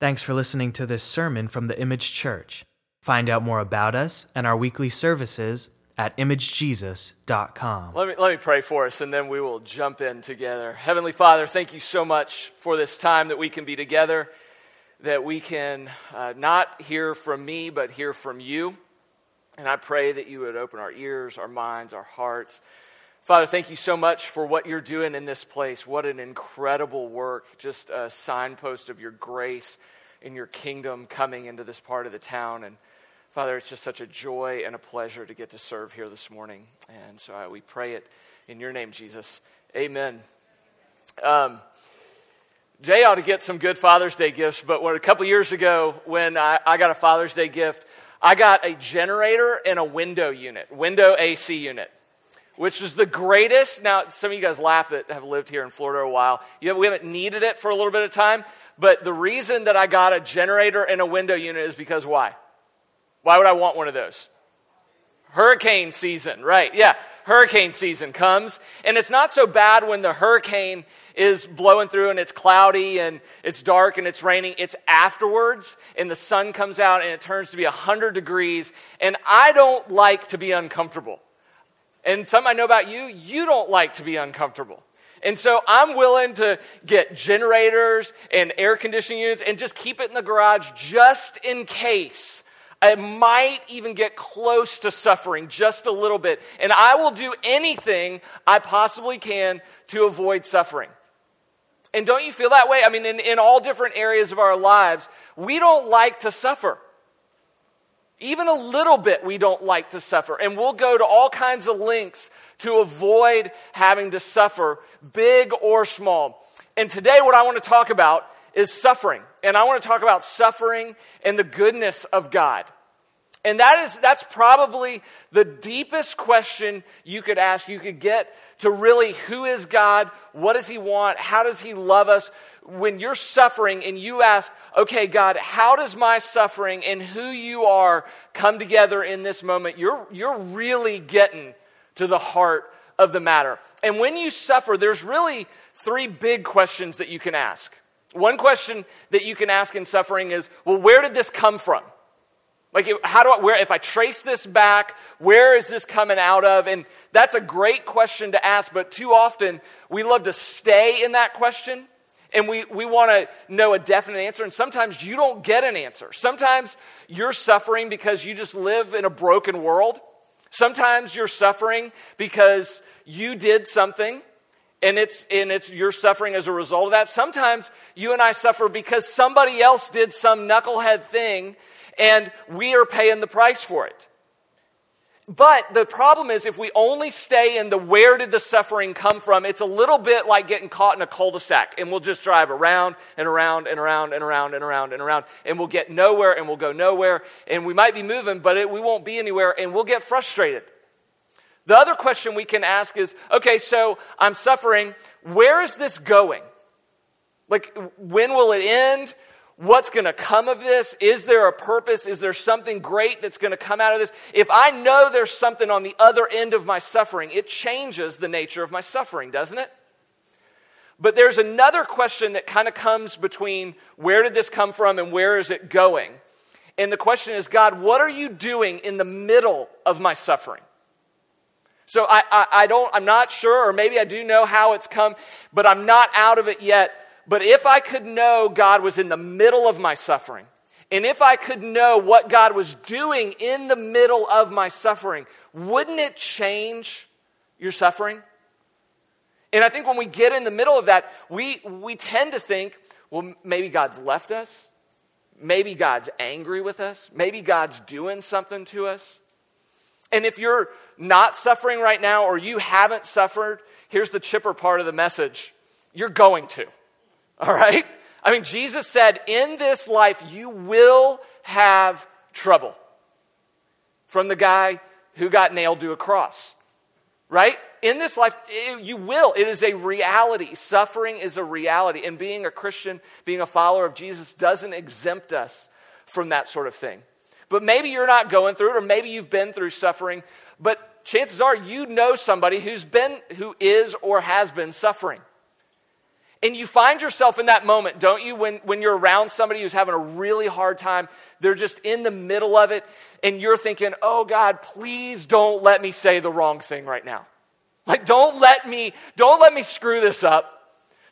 Thanks for listening to this sermon from the Image Church. Find out more about us and our weekly services at imagejesus.com. Let me, let me pray for us and then we will jump in together. Heavenly Father, thank you so much for this time that we can be together, that we can uh, not hear from me, but hear from you. And I pray that you would open our ears, our minds, our hearts. Father, thank you so much for what you're doing in this place. What an incredible work, just a signpost of your grace and your kingdom coming into this part of the town. And Father, it's just such a joy and a pleasure to get to serve here this morning. And so uh, we pray it in your name, Jesus. Amen. Um, Jay ought to get some good Father's Day gifts, but what, a couple years ago when I, I got a Father's Day gift, I got a generator and a window unit, window AC unit which was the greatest. Now, some of you guys laugh that have lived here in Florida a while. Have, we haven't needed it for a little bit of time, but the reason that I got a generator and a window unit is because why? Why would I want one of those? Hurricane season, right? Yeah, hurricane season comes, and it's not so bad when the hurricane is blowing through and it's cloudy and it's dark and it's raining. It's afterwards, and the sun comes out and it turns to be 100 degrees, and I don't like to be uncomfortable. And some I know about you, you don't like to be uncomfortable. And so I'm willing to get generators and air conditioning units and just keep it in the garage just in case. I might even get close to suffering just a little bit. And I will do anything I possibly can to avoid suffering. And don't you feel that way? I mean, in, in all different areas of our lives, we don't like to suffer. Even a little bit, we don't like to suffer. And we'll go to all kinds of lengths to avoid having to suffer, big or small. And today, what I want to talk about is suffering. And I want to talk about suffering and the goodness of God. And that is, that's probably the deepest question you could ask. You could get to really who is God? What does He want? How does He love us? When you're suffering and you ask, okay, God, how does my suffering and who you are come together in this moment? You're, you're really getting to the heart of the matter. And when you suffer, there's really three big questions that you can ask. One question that you can ask in suffering is, well, where did this come from? Like, how do I, where, if I trace this back, where is this coming out of? And that's a great question to ask, but too often we love to stay in that question and we, we want to know a definite answer. And sometimes you don't get an answer. Sometimes you're suffering because you just live in a broken world. Sometimes you're suffering because you did something and it's and it's you're suffering as a result of that. Sometimes you and I suffer because somebody else did some knucklehead thing and we are paying the price for it. But the problem is, if we only stay in the where did the suffering come from, it's a little bit like getting caught in a cul de sac, and we'll just drive around and around and around and around and around and around, and we'll get nowhere and we'll go nowhere, and we might be moving, but it, we won't be anywhere, and we'll get frustrated. The other question we can ask is okay, so I'm suffering, where is this going? Like, when will it end? What's going to come of this? Is there a purpose? Is there something great that's going to come out of this? If I know there's something on the other end of my suffering, it changes the nature of my suffering, doesn't it? But there's another question that kind of comes between where did this come from and where is it going? And the question is, God, what are you doing in the middle of my suffering? So I, I, I don't, I'm not sure, or maybe I do know how it's come, but I'm not out of it yet. But if I could know God was in the middle of my suffering, and if I could know what God was doing in the middle of my suffering, wouldn't it change your suffering? And I think when we get in the middle of that, we, we tend to think, well, maybe God's left us. Maybe God's angry with us. Maybe God's doing something to us. And if you're not suffering right now or you haven't suffered, here's the chipper part of the message you're going to. All right? I mean, Jesus said, in this life, you will have trouble. From the guy who got nailed to a cross, right? In this life, you will. It is a reality. Suffering is a reality. And being a Christian, being a follower of Jesus, doesn't exempt us from that sort of thing. But maybe you're not going through it, or maybe you've been through suffering, but chances are you know somebody who's been, who is or has been suffering. And you find yourself in that moment, don't you? When, when you're around somebody who's having a really hard time, they're just in the middle of it, and you're thinking, oh God, please don't let me say the wrong thing right now. Like, don't let me, don't let me screw this up.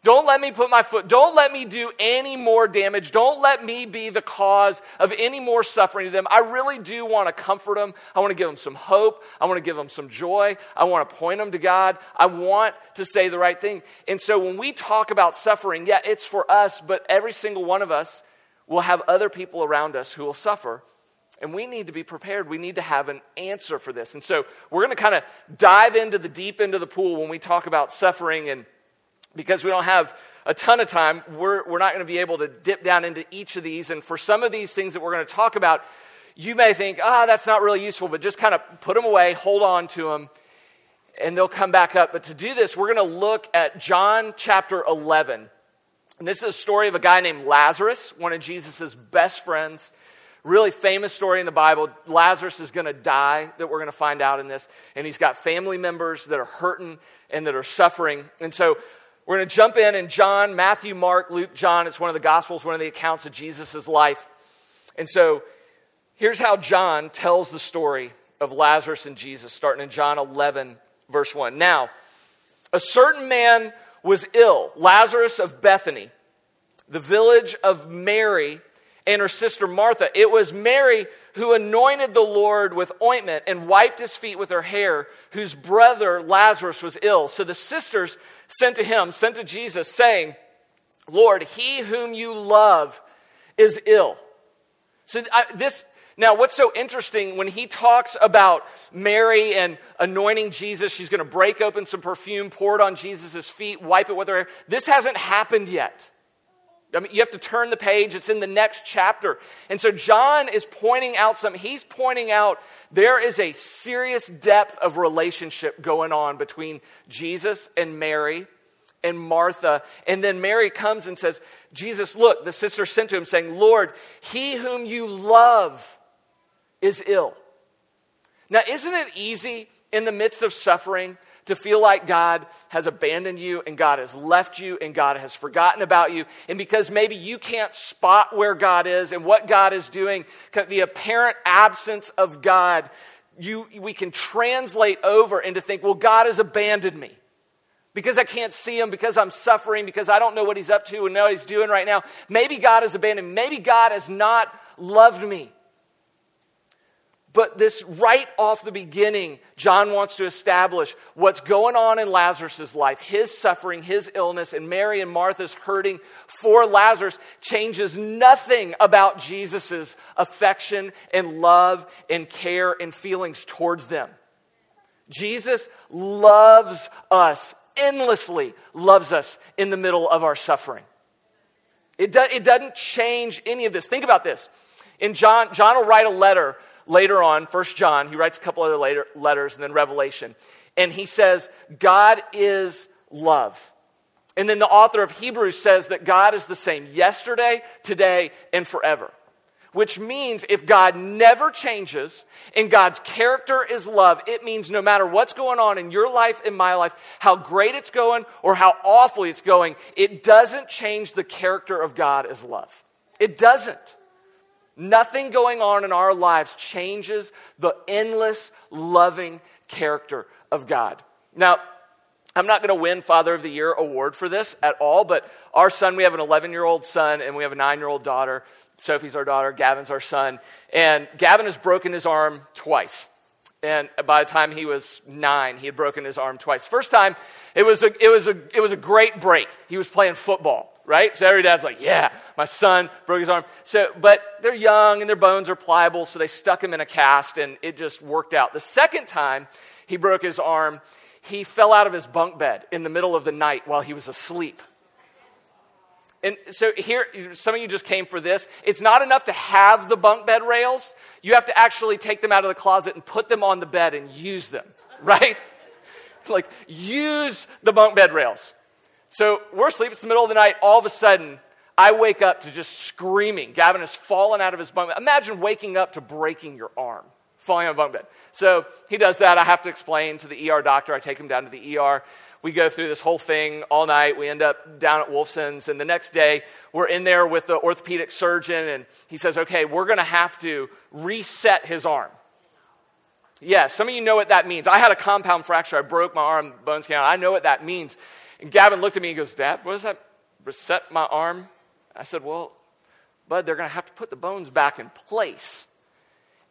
Don't let me put my foot, don't let me do any more damage. Don't let me be the cause of any more suffering to them. I really do want to comfort them. I want to give them some hope. I want to give them some joy. I want to point them to God. I want to say the right thing. And so when we talk about suffering, yeah, it's for us, but every single one of us will have other people around us who will suffer. And we need to be prepared. We need to have an answer for this. And so we're going to kind of dive into the deep end of the pool when we talk about suffering and because we don't have a ton of time, we're, we're not going to be able to dip down into each of these. And for some of these things that we're going to talk about, you may think, ah, oh, that's not really useful, but just kind of put them away, hold on to them, and they'll come back up. But to do this, we're going to look at John chapter 11. And this is a story of a guy named Lazarus, one of Jesus' best friends. Really famous story in the Bible. Lazarus is going to die, that we're going to find out in this. And he's got family members that are hurting and that are suffering. And so we're going to jump in in John, Matthew, Mark, Luke, John. It's one of the Gospels, one of the accounts of Jesus' life. And so here's how John tells the story of Lazarus and Jesus, starting in John 11, verse 1. Now, a certain man was ill, Lazarus of Bethany, the village of Mary and her sister Martha. It was Mary who anointed the Lord with ointment and wiped his feet with her hair, whose brother Lazarus was ill. So the sisters sent to him, sent to Jesus, saying, Lord, he whom you love is ill. So this now, what's so interesting when he talks about Mary and anointing Jesus, she's going to break open some perfume, pour it on Jesus' feet, wipe it with her hair. This hasn't happened yet. I mean, you have to turn the page, it's in the next chapter. And so John is pointing out something. He's pointing out there is a serious depth of relationship going on between Jesus and Mary and Martha. And then Mary comes and says, Jesus, look, the sister sent to him saying, Lord, he whom you love is ill. Now, isn't it easy in the midst of suffering to feel like God has abandoned you and God has left you and God has forgotten about you. And because maybe you can't spot where God is and what God is doing, the apparent absence of God, you, we can translate over into think, well, God has abandoned me. Because I can't see him, because I'm suffering, because I don't know what he's up to and know what he's doing right now. Maybe God has abandoned me. Maybe God has not loved me. But this right off the beginning, John wants to establish what's going on in Lazarus' life. His suffering, his illness, and Mary and Martha's hurting for Lazarus changes nothing about Jesus' affection and love and care and feelings towards them. Jesus loves us, endlessly loves us in the middle of our suffering. It, do, it doesn't change any of this. Think about this. In John, John will write a letter later on, First John, he writes a couple other later letters and then Revelation. And he says, God is love. And then the author of Hebrews says that God is the same yesterday, today, and forever. Which means if God never changes and God's character is love, it means no matter what's going on in your life, in my life, how great it's going or how awfully it's going, it doesn't change the character of God as love. It doesn't. Nothing going on in our lives changes the endless, loving character of God. Now, I'm not going to win Father of the Year award for this at all, but our son, we have an 11 year old son and we have a nine year old daughter. Sophie's our daughter, Gavin's our son. And Gavin has broken his arm twice. And by the time he was nine, he had broken his arm twice. First time, it was a, it was a, it was a great break. He was playing football right? So every dad's like, yeah, my son broke his arm. So, but they're young and their bones are pliable, so they stuck him in a cast and it just worked out. The second time he broke his arm, he fell out of his bunk bed in the middle of the night while he was asleep. And so here, some of you just came for this. It's not enough to have the bunk bed rails. You have to actually take them out of the closet and put them on the bed and use them, right? like, use the bunk bed rails. So we're asleep. It's the middle of the night. All of a sudden, I wake up to just screaming. Gavin has fallen out of his bunk bed. Imagine waking up to breaking your arm, falling on a bunk bed. So he does that. I have to explain to the ER doctor. I take him down to the ER. we go through this whole thing all night. We end up down at Wolfson's, and the next day we're in there with the orthopedic surgeon, and he says, Okay, we're going to have to reset his arm. Yeah, some of you know what that means. I had a compound fracture. I broke my arm, bones came out. I know what that means. And Gavin looked at me and goes, Dad, what does that reset my arm? I said, Well, Bud, they're going to have to put the bones back in place.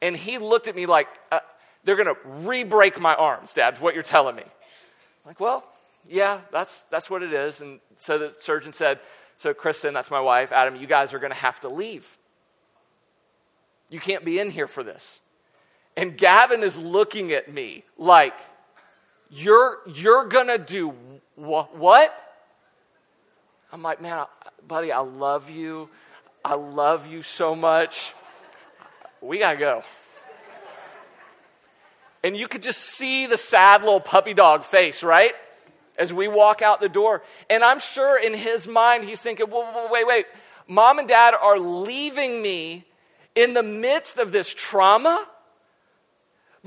And he looked at me like, uh, They're going to re break my arms, Dad, is what you're telling me. I'm like, well, yeah, that's, that's what it is. And so the surgeon said, So, Kristen, that's my wife, Adam, you guys are going to have to leave. You can't be in here for this. And Gavin is looking at me like, You're, you're going to do wh- what? I'm like, Man, buddy, I love you. I love you so much. We got to go. And you could just see the sad little puppy dog face, right? As we walk out the door. And I'm sure in his mind, he's thinking, well, wait, wait. Mom and dad are leaving me in the midst of this trauma.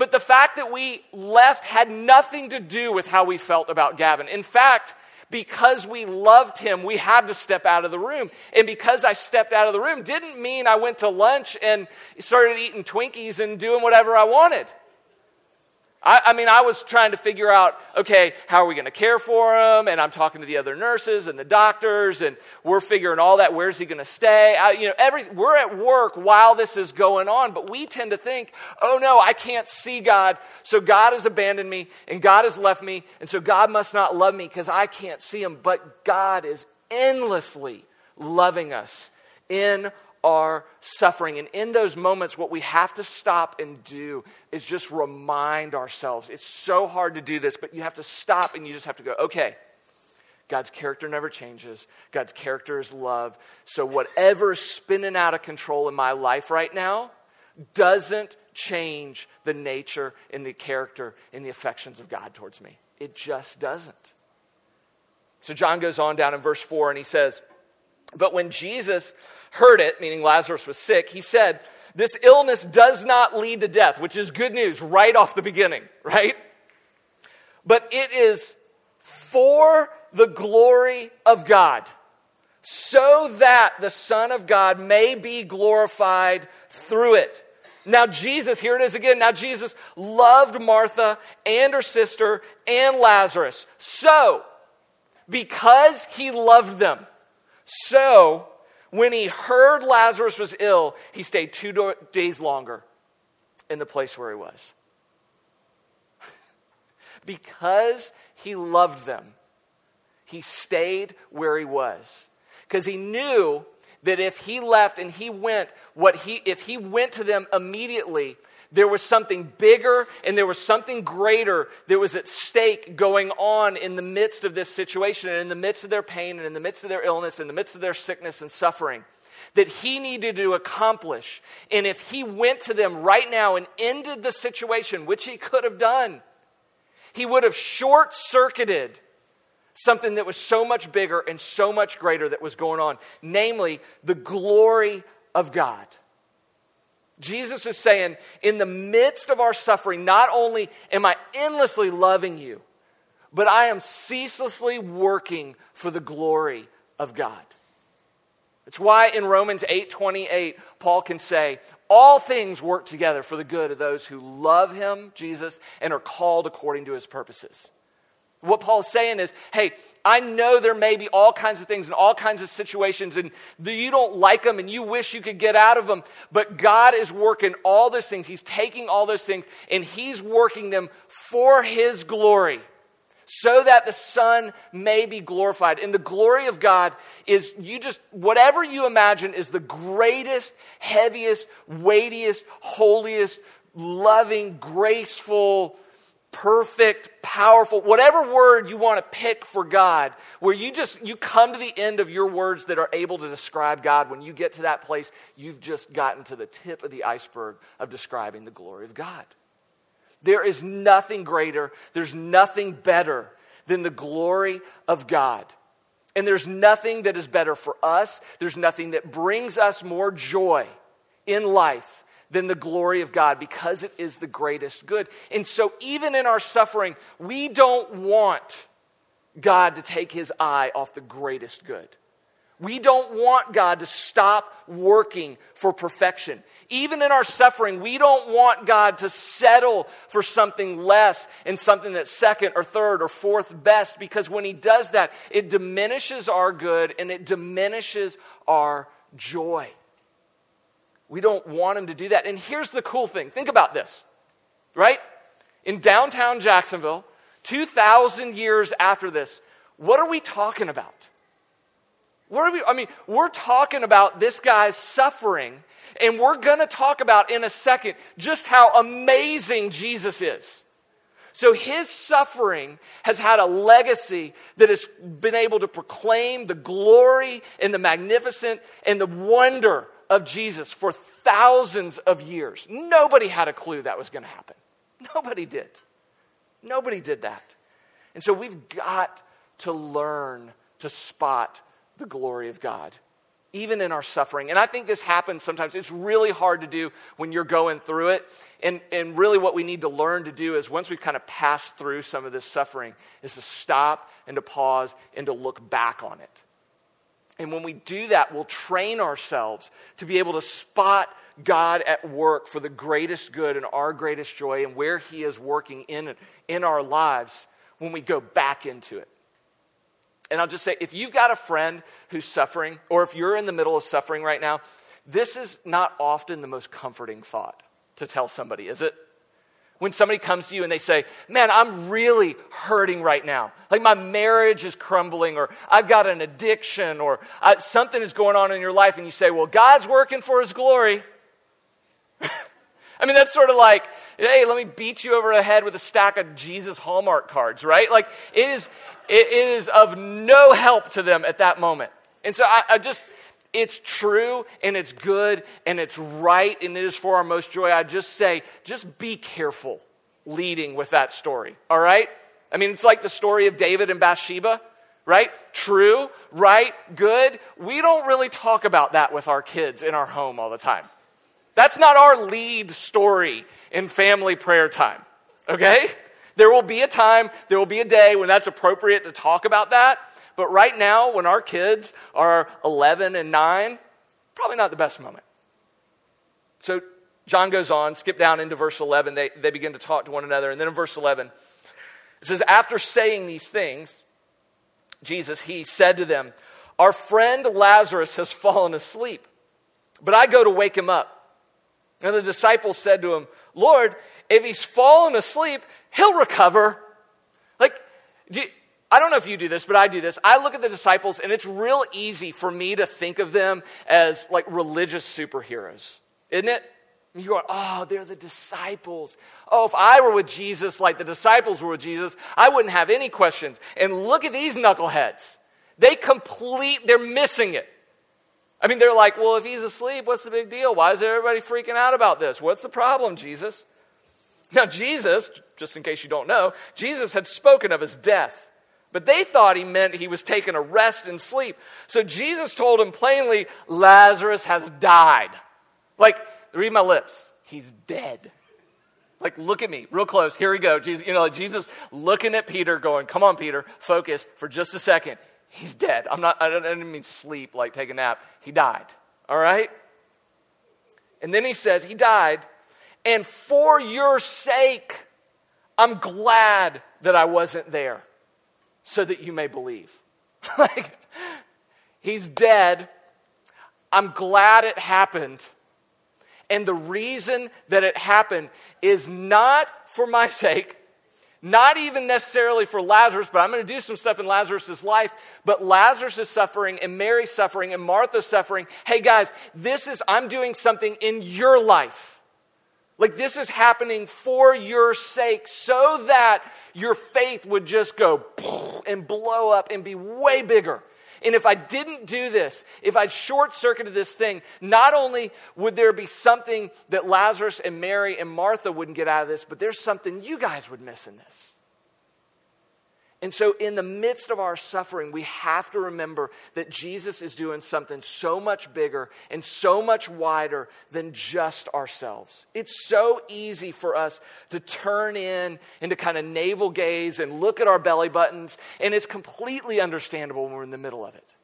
But the fact that we left had nothing to do with how we felt about Gavin. In fact, because we loved him, we had to step out of the room. And because I stepped out of the room didn't mean I went to lunch and started eating Twinkies and doing whatever I wanted. I, I, mean, I was trying to figure out, okay, how are we going to care for him? And I'm talking to the other nurses and the doctors, and we're figuring all that. Where's he going to stay? I, you know, every, we're at work while this is going on, but we tend to think, oh no, I can't see God, so God has abandoned me, and God has left me, and so God must not love me because I can't see him. But God is endlessly loving us in our suffering. And in those moments, what we have to stop and do is just remind ourselves. It's so hard to do this, but you have to stop and you just have to go, okay, God's character never changes. God's character is love. So whatever is spinning out of control in my life right now doesn't change the nature and the character and the affections of God towards me. It just doesn't. So John goes on down in verse 4 and he says, But when Jesus heard it, meaning Lazarus was sick, he said, This illness does not lead to death, which is good news right off the beginning, right? But it is for the glory of God, so that the Son of God may be glorified through it. Now, Jesus, here it is again. Now, Jesus loved Martha and her sister and Lazarus. So, because he loved them, so when he heard Lazarus was ill, he stayed two days longer in the place where he was. because he loved them, he stayed where he was. Because he knew that if he left and he went, what he, if he went to them immediately, there was something bigger and there was something greater that was at stake going on in the midst of this situation and in the midst of their pain and in the midst of their illness, in the midst of their sickness and suffering that he needed to accomplish. And if he went to them right now and ended the situation, which he could have done, he would have short circuited something that was so much bigger and so much greater that was going on, namely the glory of God. Jesus is saying, in the midst of our suffering, not only am I endlessly loving you, but I am ceaselessly working for the glory of God. It's why in Romans 8:28 Paul can say all things work together for the good of those who love him, Jesus, and are called according to his purposes. What Paul's saying is, hey, I know there may be all kinds of things and all kinds of situations, and you don't like them and you wish you could get out of them, but God is working all those things. He's taking all those things and He's working them for His glory so that the Son may be glorified. And the glory of God is you just, whatever you imagine is the greatest, heaviest, weightiest, holiest, loving, graceful, perfect, powerful, whatever word you want to pick for God, where you just you come to the end of your words that are able to describe God, when you get to that place, you've just gotten to the tip of the iceberg of describing the glory of God. There is nothing greater, there's nothing better than the glory of God. And there's nothing that is better for us, there's nothing that brings us more joy in life than the glory of God because it is the greatest good. And so, even in our suffering, we don't want God to take his eye off the greatest good. We don't want God to stop working for perfection. Even in our suffering, we don't want God to settle for something less and something that's second or third or fourth best because when He does that, it diminishes our good and it diminishes our joy. We don't want Him to do that. And here's the cool thing think about this, right? In downtown Jacksonville, 2,000 years after this, what are we talking about? What are we, I mean, we're talking about this guy's suffering, and we're to talk about in a second just how amazing Jesus is. So his suffering has had a legacy that has been able to proclaim the glory and the magnificent and the wonder of Jesus for thousands of years. Nobody had a clue that was going to happen. Nobody did. Nobody did that. And so we've got to learn to spot the glory of God, even in our suffering. And I think this happens sometimes. It's really hard to do when you're going through it. And, and really, what we need to learn to do is once we've kind of passed through some of this suffering, is to stop and to pause and to look back on it. And when we do that, we'll train ourselves to be able to spot God at work for the greatest good and our greatest joy and where He is working in, in our lives when we go back into it. And I'll just say if you've got a friend who's suffering, or if you're in the middle of suffering right now, this is not often the most comforting thought to tell somebody, is it? When somebody comes to you and they say, Man, I'm really hurting right now. Like my marriage is crumbling, or I've got an addiction, or uh, something is going on in your life, and you say, Well, God's working for his glory. I mean, that's sort of like, hey, let me beat you over the head with a stack of Jesus Hallmark cards, right? Like, it is, it is of no help to them at that moment. And so I, I just, it's true and it's good and it's right and it is for our most joy. I just say, just be careful leading with that story, all right? I mean, it's like the story of David and Bathsheba, right? True, right, good. We don't really talk about that with our kids in our home all the time. That's not our lead story in family prayer time, okay? There will be a time, there will be a day when that's appropriate to talk about that. But right now, when our kids are 11 and 9, probably not the best moment. So John goes on, skip down into verse 11. They, they begin to talk to one another. And then in verse 11, it says, After saying these things, Jesus, he said to them, Our friend Lazarus has fallen asleep, but I go to wake him up. And the disciples said to him, Lord, if he's fallen asleep, he'll recover. Like, do I don't know if you do this, but I do this. I look at the disciples, and it's real easy for me to think of them as like religious superheroes, isn't it? You go, oh, they're the disciples. Oh, if I were with Jesus like the disciples were with Jesus, I wouldn't have any questions. And look at these knuckleheads. They complete, they're missing it. I mean, they're like, well, if he's asleep, what's the big deal? Why is everybody freaking out about this? What's the problem, Jesus? Now, Jesus, just in case you don't know, Jesus had spoken of his death, but they thought he meant he was taking a rest and sleep. So Jesus told him plainly, Lazarus has died. Like, read my lips, he's dead. Like, look at me, real close. Here we go. Jesus, you know, Jesus looking at Peter, going, Come on, Peter, focus for just a second. He's dead. I'm not, I don't mean sleep, like take a nap. He died. All right? And then he says, He died, and for your sake, I'm glad that I wasn't there so that you may believe. like, he's dead. I'm glad it happened. And the reason that it happened is not for my sake, not even necessarily for Lazarus, but I'm going to do some stuff in Lazarus' life. But Lazarus is suffering, and Mary's suffering, and Martha's suffering. Hey guys, this is, I'm doing something in your life. Like this is happening for your sake so that your faith would just go and blow up and be way bigger. And if I didn't do this, if I'd short circuited this thing, not only would there be something that Lazarus and Mary and Martha wouldn't get out of this, but there's something you guys would miss in this. And so, in the midst of our suffering, we have to remember that Jesus is doing something so much bigger and so much wider than just ourselves. It's so easy for us to turn in and to kind of navel gaze and look at our belly buttons, and it's completely understandable when we're in the middle of it.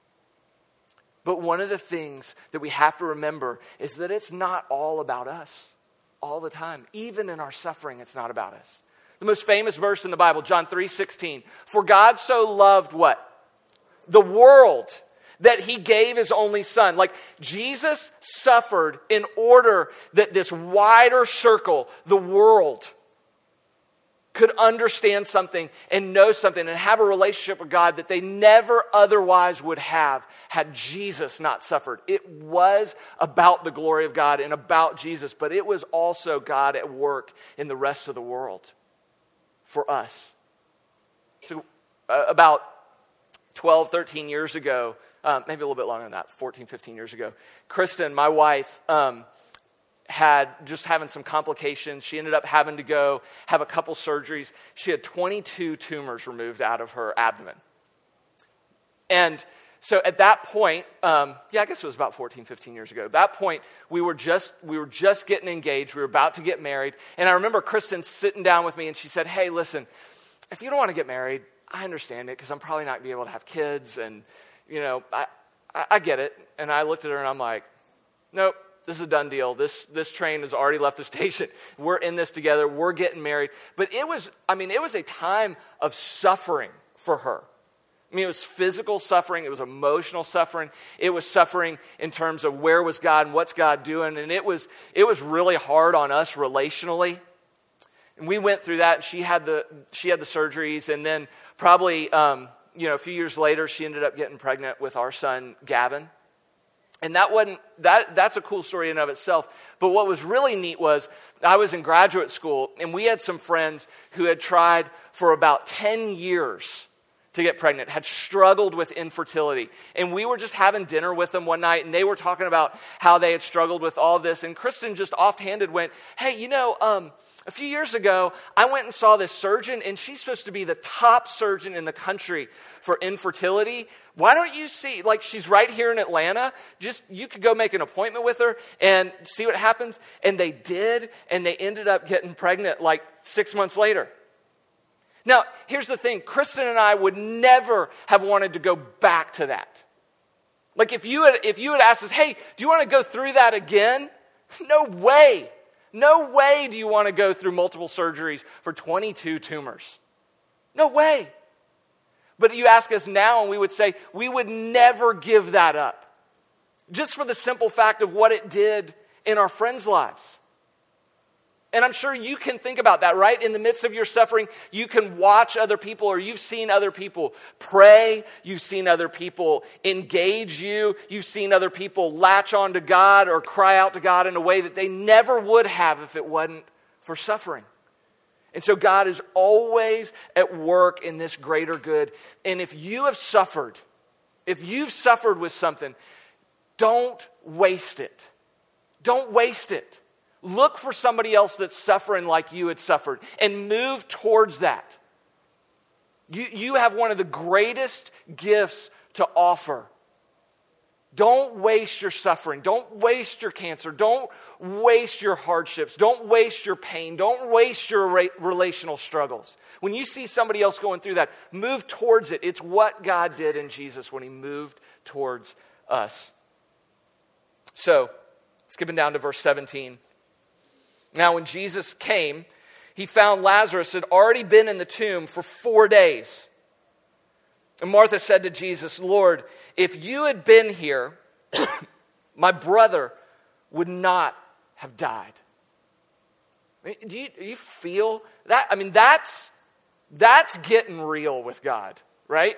But one of the things that we have to remember is that it's not all about us all the time. Even in our suffering, it's not about us. The most famous verse in the Bible, John 3 16. For God so loved what? The world that he gave his only son. Like Jesus suffered in order that this wider circle, the world, could understand something and know something and have a relationship with God that they never otherwise would have had Jesus not suffered. It was about the glory of God and about Jesus, but it was also God at work in the rest of the world for us. So, uh, about 12, 13 years ago, um, maybe a little bit longer than that, 14, 15 years ago, Kristen, my wife, um, had just having some complications. She ended up having to go have a couple surgeries. She had 22 tumors removed out of her abdomen. And so at that point, um, yeah, I guess it was about 14, 15 years ago. At that point, we were just we were just getting engaged. We were about to get married, and I remember Kristen sitting down with me, and she said, "Hey, listen, if you don't want to get married, I understand it because I'm probably not to be able to have kids, and you know, I, I, I get it." And I looked at her, and I'm like, "Nope." This is a done deal. This, this train has already left the station. We're in this together. We're getting married. But it was, I mean, it was a time of suffering for her. I mean, it was physical suffering, it was emotional suffering, it was suffering in terms of where was God and what's God doing, and it was it was really hard on us relationally. And we went through that. She had the she had the surgeries, and then probably um, you know a few years later, she ended up getting pregnant with our son Gavin. And that wasn't that that's a cool story in of itself. But what was really neat was I was in graduate school, and we had some friends who had tried for about ten years to get pregnant, had struggled with infertility. And we were just having dinner with them one night, and they were talking about how they had struggled with all this. And Kristen just offhanded went, Hey, you know, um, a few years ago, I went and saw this surgeon, and she's supposed to be the top surgeon in the country for infertility. Why don't you see, like, she's right here in Atlanta. Just, you could go make an appointment with her and see what happens. And they did, and they ended up getting pregnant like six months later. Now, here's the thing Kristen and I would never have wanted to go back to that. Like, if you had, if you had asked us, hey, do you want to go through that again? No way. No way do you want to go through multiple surgeries for 22 tumors. No way. But you ask us now, and we would say, we would never give that up. Just for the simple fact of what it did in our friends' lives. And I'm sure you can think about that, right? In the midst of your suffering, you can watch other people or you've seen other people pray. You've seen other people engage you. You've seen other people latch on to God or cry out to God in a way that they never would have if it wasn't for suffering. And so God is always at work in this greater good. And if you have suffered, if you've suffered with something, don't waste it. Don't waste it. Look for somebody else that's suffering like you had suffered and move towards that. You, you have one of the greatest gifts to offer. Don't waste your suffering. Don't waste your cancer. Don't waste your hardships. Don't waste your pain. Don't waste your relational struggles. When you see somebody else going through that, move towards it. It's what God did in Jesus when He moved towards us. So, skipping down to verse 17. Now, when Jesus came, he found Lazarus had already been in the tomb for four days. And Martha said to Jesus, Lord, if you had been here, my brother would not have died. Do you, do you feel that? I mean, that's, that's getting real with God, right?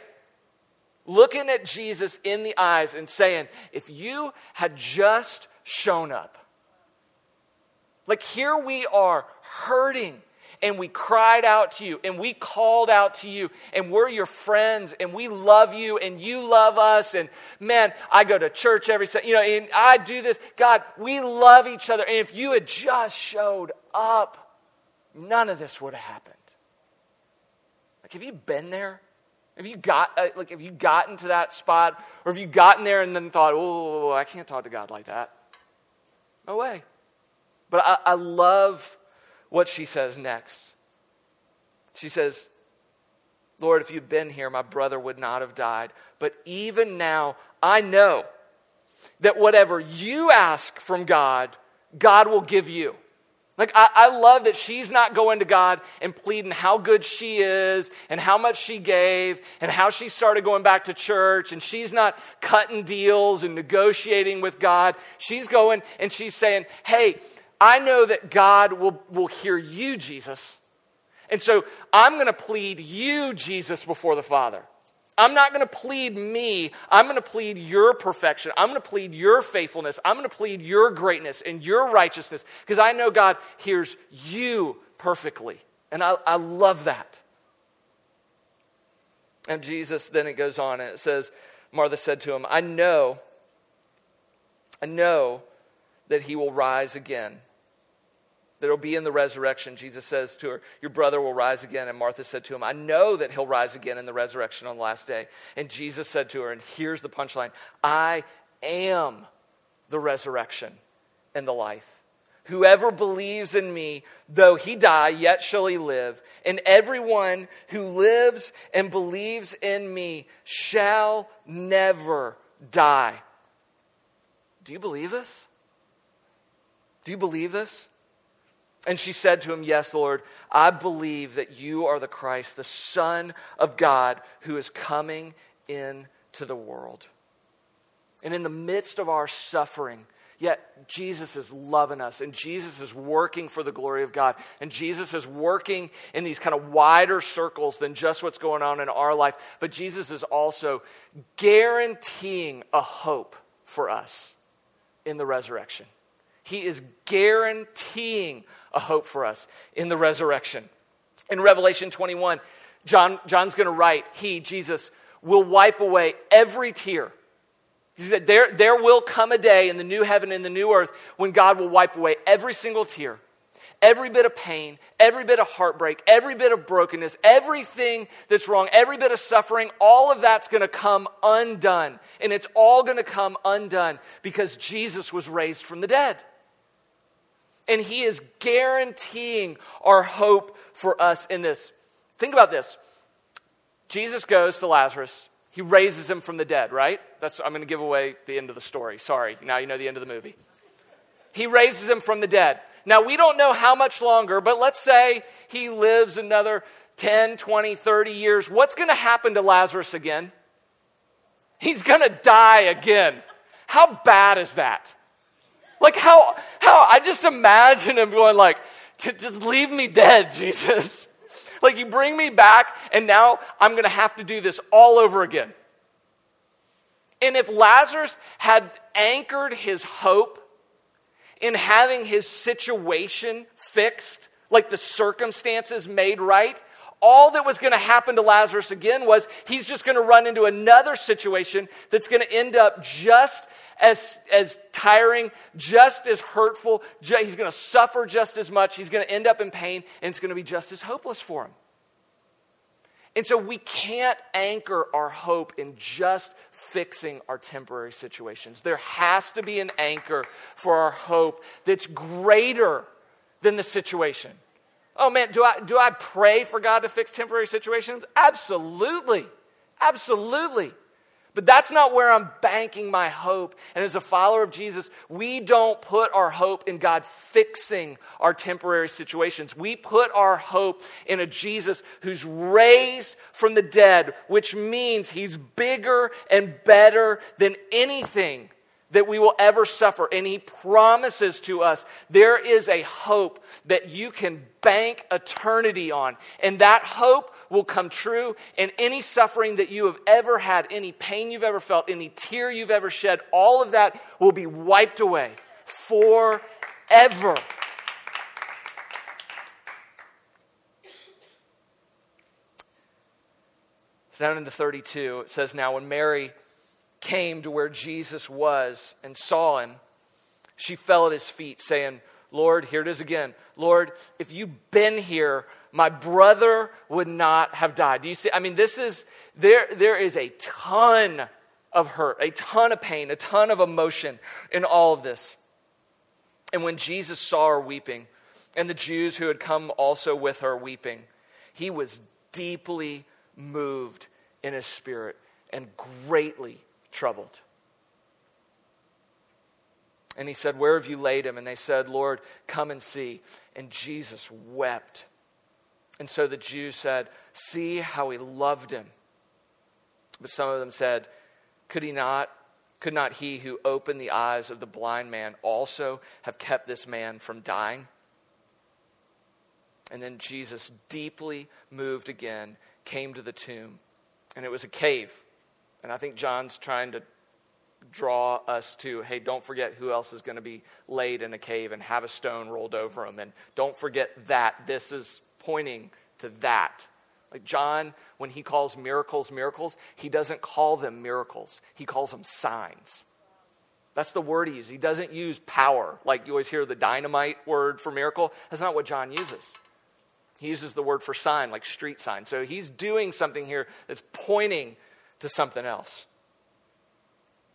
Looking at Jesus in the eyes and saying, if you had just shown up, like here we are hurting and we cried out to you and we called out to you and we're your friends and we love you and you love us and man i go to church every sunday you know and i do this god we love each other and if you had just showed up none of this would have happened like have you been there Have you got uh, like have you gotten to that spot, or have you gotten there and then thought, "Oh, I can't talk to God like that"? No way. But I, I love what she says next. She says, "Lord, if you'd been here, my brother would not have died. But even now, I know that whatever you ask from God, God will give you." Like, I, I, love that she's not going to God and pleading how good she is and how much she gave and how she started going back to church. And she's not cutting deals and negotiating with God. She's going and she's saying, Hey, I know that God will, will hear you, Jesus. And so I'm going to plead you, Jesus, before the Father. I'm not going to plead me. I'm going to plead your perfection. I'm going to plead your faithfulness. I'm going to plead your greatness and your righteousness because I know God hears you perfectly. And I, I love that. And Jesus, then it goes on and it says, Martha said to him, I know, I know that he will rise again that'll be in the resurrection. Jesus says to her, Your brother will rise again. And Martha said to him, I know that he'll rise again in the resurrection on the last day. And Jesus said to her, and here's the punchline I am the resurrection and the life. Whoever believes in me, though he die, yet shall he live. And everyone who lives and believes in me shall never die. Do you believe this? Do you believe this? And she said to him, Yes, Lord, I believe that you are the Christ, the Son of God, who is coming into the world. And in the midst of our suffering, yet Jesus is loving us and Jesus is working for the glory of God. And Jesus is working in these kind of wider circles than just what's going on in our life. But Jesus is also guaranteeing a hope for us in the resurrection. He is guaranteeing a hope for us in the resurrection. In Revelation 21, John, John's going to write, He, Jesus, will wipe away every tear. He said, there, there will come a day in the new heaven and the new earth when God will wipe away every single tear, every bit of pain, every bit of heartbreak, every bit of brokenness, everything that's wrong, every bit of suffering, all of that's going to come undone. And it's all going to come undone because Jesus was raised from the dead and He is guaranteeing our hope for us in this. Think about this Jesus goes to Lazarus, he raises him from the dead, right? That's, I'm going to give away the end of the story. Sorry, now you know the end of the movie. He raises him from the dead. Now, we don't know how much longer, but let's say he lives another 10, 20, 30 years. What's going to happen to Lazarus again? He's going to die again. How bad is that? Like how, how, I just imagine him going like, just leave me dead, Jesus. Like you bring me back and now I'm to have to do this all over again. And if Lazarus had anchored his hope in having his situation fixed, like the circumstances made right, all that was going to happen to Lazarus again was he's just going to run into another situation that's going to end up just as, as tiring, just as hurtful. He's going to suffer just as much. He's going to end up in pain, and it's going to be just as hopeless for him. And so we can't anchor our hope in just fixing our temporary situations. There has to be an anchor for our hope that's greater than the situation. Oh man, do I, do I pray for God to fix temporary situations? Absolutely. Absolutely. But that's not where I'm banking my hope. And as a follower of Jesus, we don't put our hope in God fixing our temporary situations. We put our hope in a Jesus who's raised from the dead, which means he's bigger and better than anything that we will ever suffer. And he promises to us there is a hope that you can bank eternity on. And that hope will come true. And any suffering that you have ever had, any pain you've ever felt, any tear you've ever shed, all of that will be wiped away forever. So down into 32, it says, Now when Mary came to where Jesus was and saw him, she fell at his feet, saying, Lord, here it is again. Lord, if you'd been here, my brother would not have died. Do you see? I mean, this is, there, there is a ton of hurt, a ton of pain, a ton of emotion in all of this. And when Jesus saw her weeping, and the Jews who had come also with her weeping, he was deeply moved in his spirit and greatly troubled. And he said, Where have you laid him? And they said, Lord, come and see. And Jesus wept. And so the Jews said, See how he loved him. But some of them said, Could he not? Could not he who opened the eyes of the blind man also have kept this man from dying? And then Jesus, deeply moved again, came to the tomb. And it was a cave. And I think John's trying to draw us to hey, don't forget who else is going to be laid in a cave and have a stone rolled over him. And don't forget that. This is pointing to that. Like John, when he calls miracles miracles, he doesn't call them miracles, he calls them signs. That's the word he uses. He doesn't use power. Like you always hear the dynamite word for miracle. That's not what John uses. He uses the word for sign, like street sign. So he's doing something here that's pointing to something else.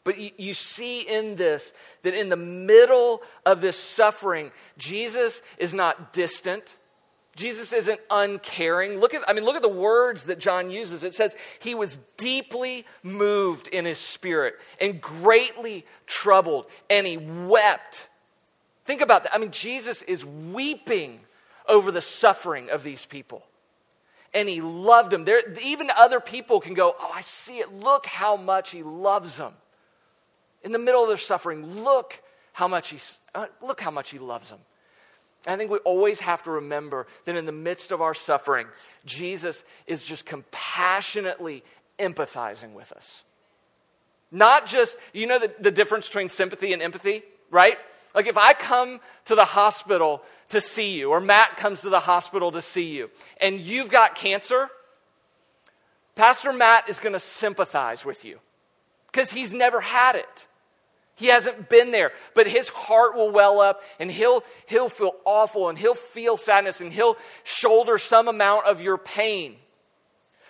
But you, see in this that in the middle of this suffering, Jesus is not distant. Jesus isn't uncaring. Look at, I mean, look at the words that John uses. It says, He was deeply moved in his spirit and greatly troubled, and he wept. Think about that. I mean, Jesus is weeping over the suffering of these people. And he loved them. There, even other people can go, Oh, I see it. Look how much he loves them. In the middle of their suffering, look how much he, uh, look how much he loves them. I think we always have to remember that in the midst of our suffering, Jesus is just compassionately empathizing with us. Not just, you know, the, the difference between sympathy and empathy, right? Like if I come to the hospital to see you, or Matt comes to the hospital to see you, and you've got cancer, Pastor Matt is going to sympathize with you because he's never had it. He hasn't been there, but his heart will well up and he'll, he'll feel awful and he'll feel sadness and he'll shoulder some amount of your pain.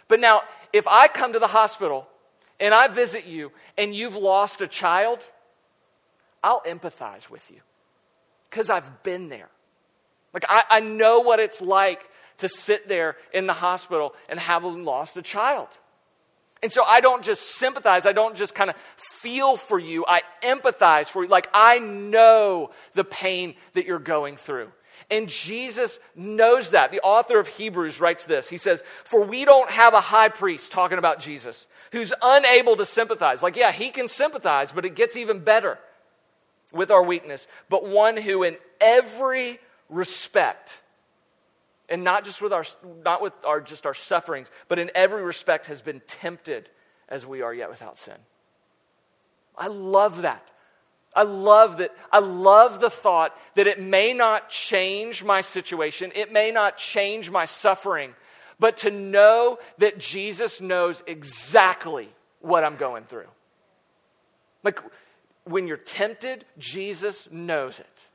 But now, if I come to the hospital and I visit you and you've lost a child, I'll empathize with you because I've been there. Like, I, I know what it's like to sit there in the hospital and have lost a child. And so I don't just sympathize, I don't just kind of feel for you, I empathize for you. Like I know the pain that you're going through. And Jesus knows that. The author of Hebrews writes this. He says, For we don't have a high priest, talking about Jesus, who's unable to sympathize. Like, yeah, he can sympathize, but it gets even better with our weakness. But one who, in every respect, and not just with our not with our just our sufferings but in every respect has been tempted as we are yet without sin i love that i love that i love the thought that it may not change my situation it may not change my suffering but to know that jesus knows exactly what i'm going through like when you're tempted jesus knows it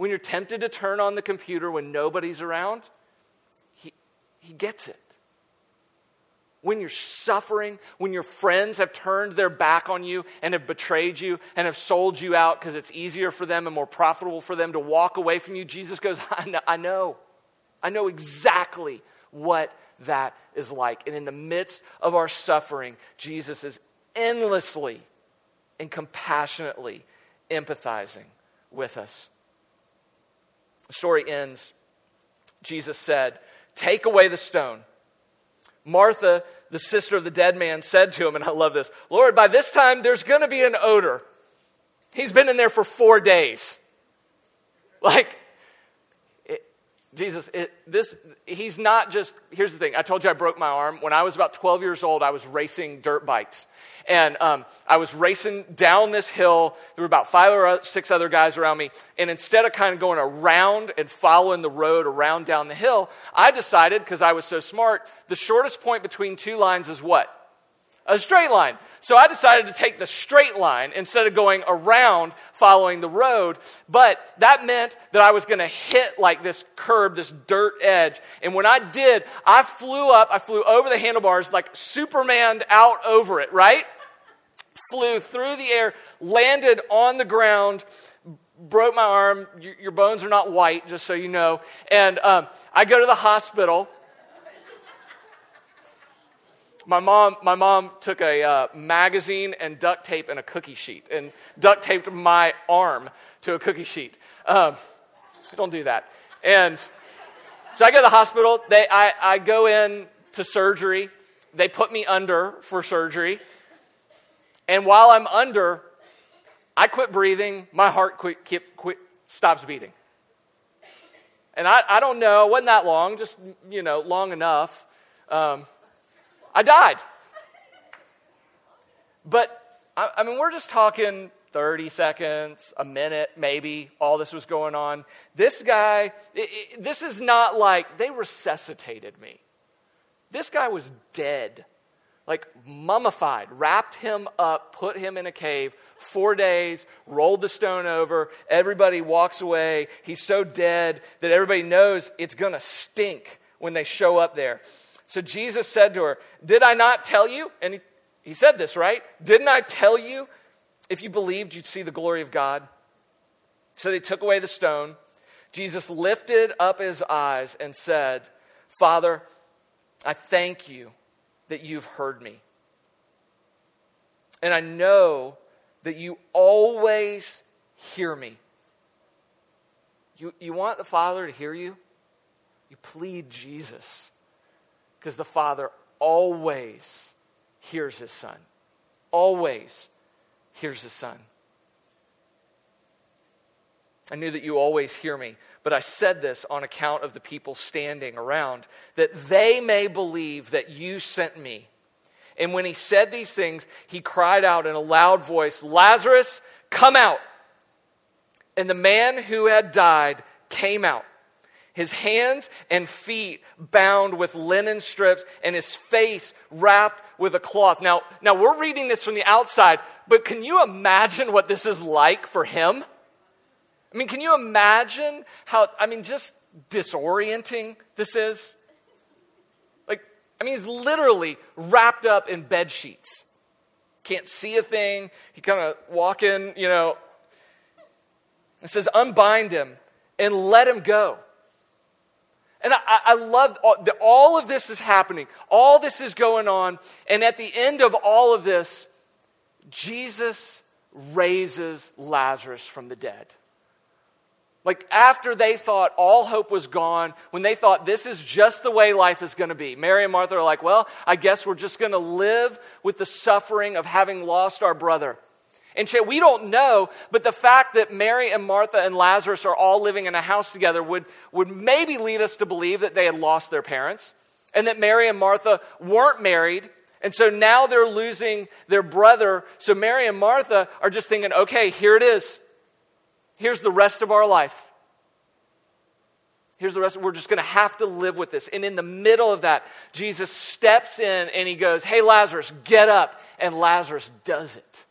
when you're tempted to turn on the computer when nobody's around, he, he gets it. When you're suffering, when your friends have turned their back on you and have betrayed you and have sold you out because it's easier for them and more profitable for them to walk away from you, Jesus goes, I know. I know, I know exactly what that is like. And in the midst of our suffering, Jesus is endlessly and compassionately empathizing with us. The story ends. Jesus said, Take away the stone. Martha, the sister of the dead man, said to him, and I love this Lord, by this time there's going to be an odor. He's been in there for four days. Like, Jesus, it, this, he's not just, here's the thing. I told you I broke my arm. When I was about 12 years old, I was racing dirt bikes. And um, I was racing down this hill. There were about five or six other guys around me. And instead of kind of going around and following the road around down the hill, I decided, because I was so smart, the shortest point between two lines is what? a straight line. So I decided to take the straight line instead of going around following the road. But that meant that I was going to hit like this curb, this dirt edge. And when I did, I flew up, I flew over the handlebars like Superman out over it, right? Flew through the air, landed on the ground, broke my arm. Your, bones are not white, just so you know. And um, I go to the hospital my mom, my mom took a uh, magazine and duct tape and a cookie sheet and duct taped my arm to a cookie sheet. Um, don't do that. And so I go to the hospital. They, I, I go in to surgery. They put me under for surgery. And while I'm under, I quit breathing. My heart quit, quit, quit, stops beating. And I, I don't know, it wasn't that long, just, you know, long enough. Um, I died. But, I, I mean, we're just talking 30 seconds, a minute, maybe, all this was going on. This guy, it, it, this is not like they resuscitated me. This guy was dead, like mummified, wrapped him up, put him in a cave, four days, rolled the stone over. Everybody walks away. He's so dead that everybody knows it's going to stink when they show up there. So Jesus said to her, Did I not tell you? And he, he said this, right? Didn't I tell you if you believed you'd see the glory of God? So they took away the stone. Jesus lifted up his eyes and said, Father, I thank you that you've heard me. And I know that you always hear me. You, you want the Father to hear you? You plead Jesus. Because the Father always hears his Son. Always hears his Son. I knew that you always hear me, but I said this on account of the people standing around, that they may believe that you sent me. And when he said these things, he cried out in a loud voice, Lazarus, come out. And the man who had died came out his hands and feet bound with linen strips, and his face wrapped with a cloth. Now, now we're reading this from the outside, but can you imagine what this is like for him? I mean, can you imagine how, I mean, just disorienting this is? Like, I mean, he's literally wrapped up in bed sheets. Can't see a thing. He kind of walk in, you know. It says, unbind him and let him go. And I, I love all, all of this is happening. All this is going on. And at the end of all of this, Jesus raises Lazarus from the dead. Like after they thought all hope was gone, when they thought this is just the way life is going to be, Mary and Martha are like, well, I guess we're just going to live with the suffering of having lost our brother. And we don't know, but the fact that Mary and Martha and Lazarus are all living in a house together would, would maybe lead us to believe that they had lost their parents and that Mary and Martha weren't married. And so now they're losing their brother. So Mary and Martha are just thinking, okay, here it is. Here's the rest of our life. Here's the rest. We're just going to have to live with this. And in the middle of that, Jesus steps in and he goes, Hey, Lazarus, get up. And Lazarus does it.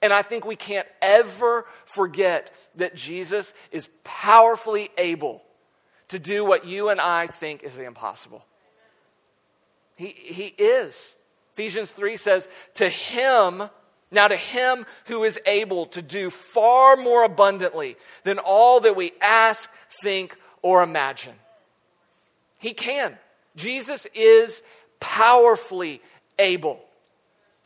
And I think we can't ever forget that Jesus is powerfully able to do what you and I think is the impossible. He, he is. Ephesians 3 says, To him, now to him who is able to do far more abundantly than all that we ask, think, or imagine. He can. Jesus is powerfully able.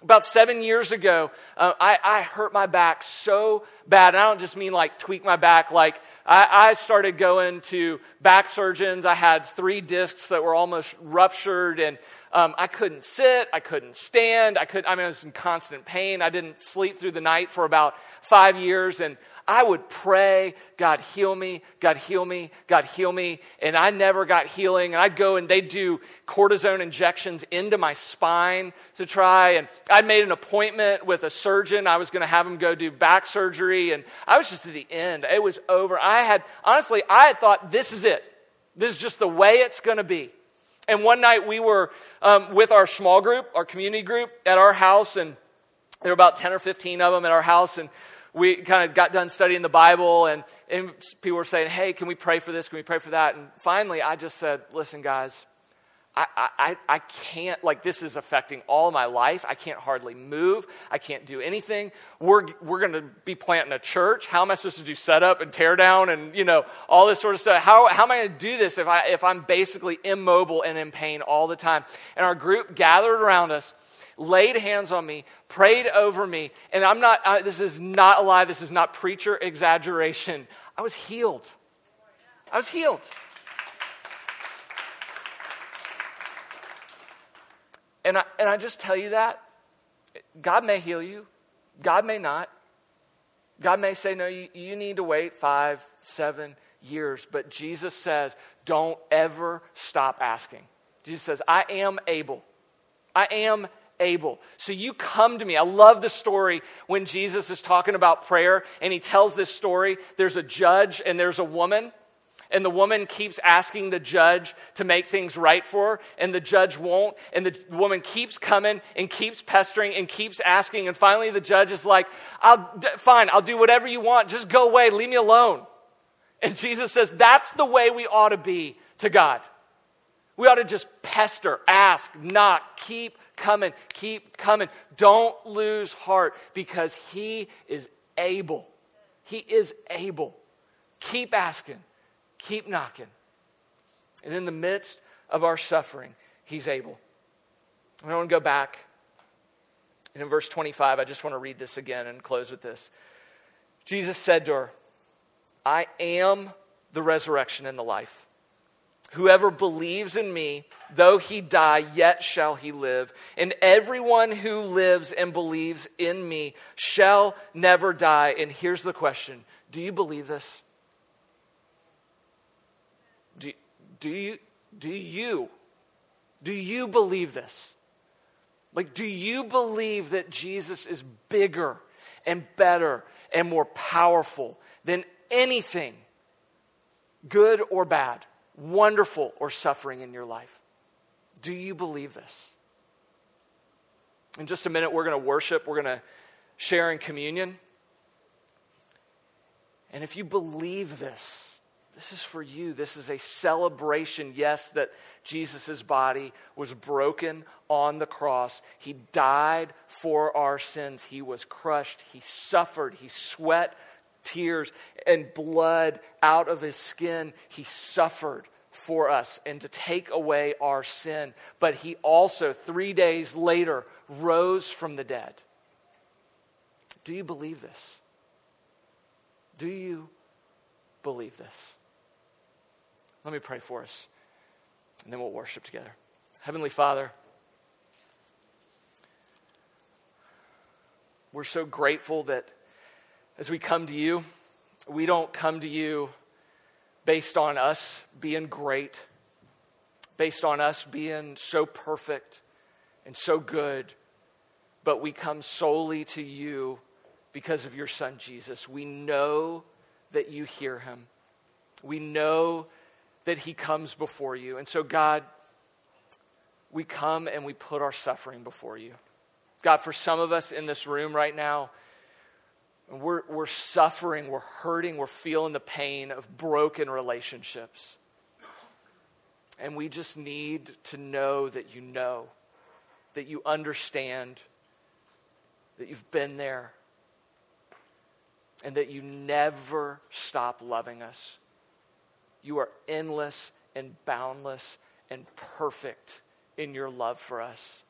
About seven years ago, uh, I, I, hurt my back so bad. And I don't just mean like tweak my back. Like I, I, started going to back surgeons. I had three discs that were almost ruptured, and um, I couldn't sit. I couldn't stand. I could. I mean, I was in constant pain. I didn't sleep through the night for about five years, and I would pray, God heal me, God heal me, God heal me. And I never got healing. And I'd go and they'd do cortisone injections into my spine to try. And I'd made an appointment with a surgeon. I was going to have him go do back surgery. And I was just at the end. It was over. I had, honestly, I had thought, this is it. This is just the way it's going to be. And one night we were um, with our small group, our community group at our house, and there were about 10 or 15 of them at our house. And we kind of got done studying the Bible, and, and people were saying, Hey, can we pray for this? Can we pray for that? And finally, I just said, Listen, guys, I, I, I can't, like, this is affecting all my life. I can't hardly move. I can't do anything. We're, we're going to be planting a church. How am I supposed to do setup and tear down and, you know, all this sort of stuff? How, how am I going to do this if, I, if I'm basically immobile and in pain all the time? And our group gathered around us, laid hands on me, prayed over me. And I'm not, I, this is not a lie. This is not preacher exaggeration. I was healed. I was healed. And I, and I just tell you that God may heal you, God may not. God may say, no, you, you need to wait five, seven years. But Jesus says, don't ever stop asking. Jesus says, I am able. I am able. So you come to me. I love the story when Jesus is talking about prayer and he tells this story. There's a judge and there's a woman and the woman keeps asking the judge to make things right for her, and the judge won't. And the woman keeps coming and keeps pestering and keeps asking. And finally, the judge is like, I'll, Fine, I'll do whatever you want. Just go away. Leave me alone. And Jesus says, That's the way we ought to be to God. We ought to just pester, ask, knock, keep coming, keep coming. Don't lose heart because He is able. He is able. Keep asking. Keep knocking. And in the midst of our suffering, He's able. I want to go back. And in verse 25, I just want to read this again and close with this. Jesus said to her, I am the resurrection and the life. Whoever believes in me, though he die, yet shall he live. And everyone who lives and believes in me shall never die. And here's the question Do you believe this? Do, you do you do you believe this? Like, do you believe that Jesus is bigger and better and more powerful than anything, good or bad, wonderful or suffering in your life? Do you believe this? In just a minute, we're going to worship, we're going to share in communion. And if you believe this, this is for you. This is a celebration, yes, that Jesus' body was broken on the cross. He died for our sins. He was crushed. He suffered. He sweat tears and blood out of his skin. He suffered for us and to take away our sin. But he also, three days later, rose from the dead. Do you believe this? Do you believe this? Let me pray for us, and then we'll worship together. Heavenly Father, we're so grateful that as we come to you, we don't come to you based on us being great, based on us being so perfect and so good, but we come solely to you because of your Son, Jesus. We know that you hear him. We know that he comes before you. And so, God, we come and we put our suffering before you. God, for some of us in this room right now, we're, we're suffering, we're hurting, we're feeling the pain of broken relationships. And we just need to know that you know, that you understand, that you've been there, and that you never stop loving us. You are endless and boundless and perfect in your love for us.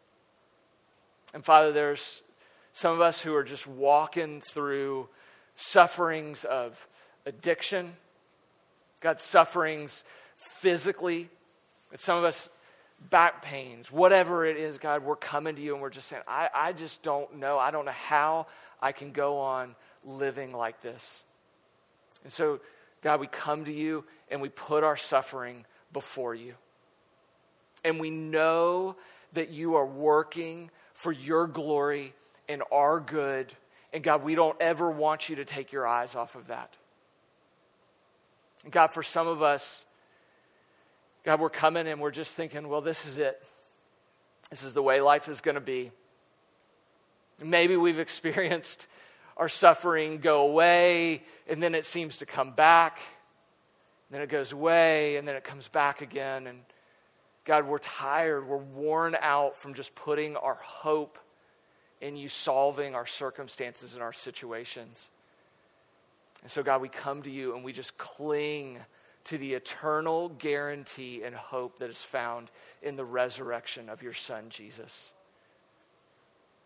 And Father, there's some of us who are just walking through sufferings of addiction, God, sufferings physically, some of us back pains, whatever it is, God, we're coming to you and we're just saying, I, I just don't know. I don't know how I can go on living like this. And so, God, we come to you and we put our suffering before you. And we know that you are working for your glory and our good. And God, we don't ever want you to take your eyes off of that. And God, for some of us, God, we're coming and we're just thinking, well, this is it. This is the way life is going to be. Maybe we've experienced our suffering go away and then it seems to come back. Then it goes away and then it comes back again. And God, we're tired. We're worn out from just putting our hope in you solving our circumstances and our situations. And so, God, we come to you and we just cling to the eternal guarantee and hope that is found in the resurrection of your Son, Jesus.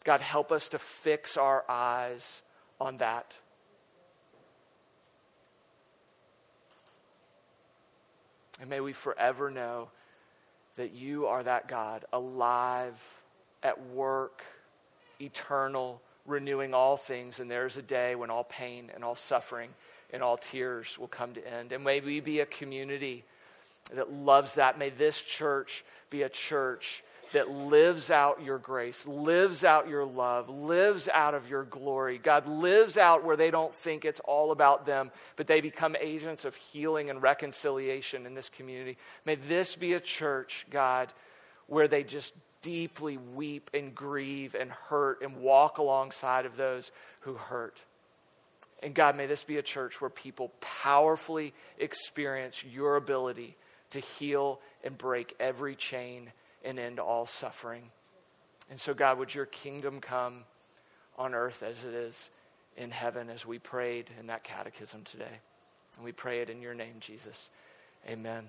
God, help us to fix our eyes on that. And may we forever know that you are that God, alive, at work, eternal, renewing all things. And there's a day when all pain and all suffering and all tears will come to end. And may we be a community that loves that. May this church be a church that lives out your grace, lives out your love, lives out of your glory. God lives out where they don't think it's all about them, but they become agents of healing and reconciliation in this community. May this be a church, God, where they just deeply weep and grieve and hurt and walk alongside of those who hurt. And God, may this be a church where people powerfully experience your ability to heal and break every chain and end all suffering. And so, God, would your kingdom come on earth as it is in heaven, as we prayed in that catechism today. And we pray it in your name, Jesus. Amen.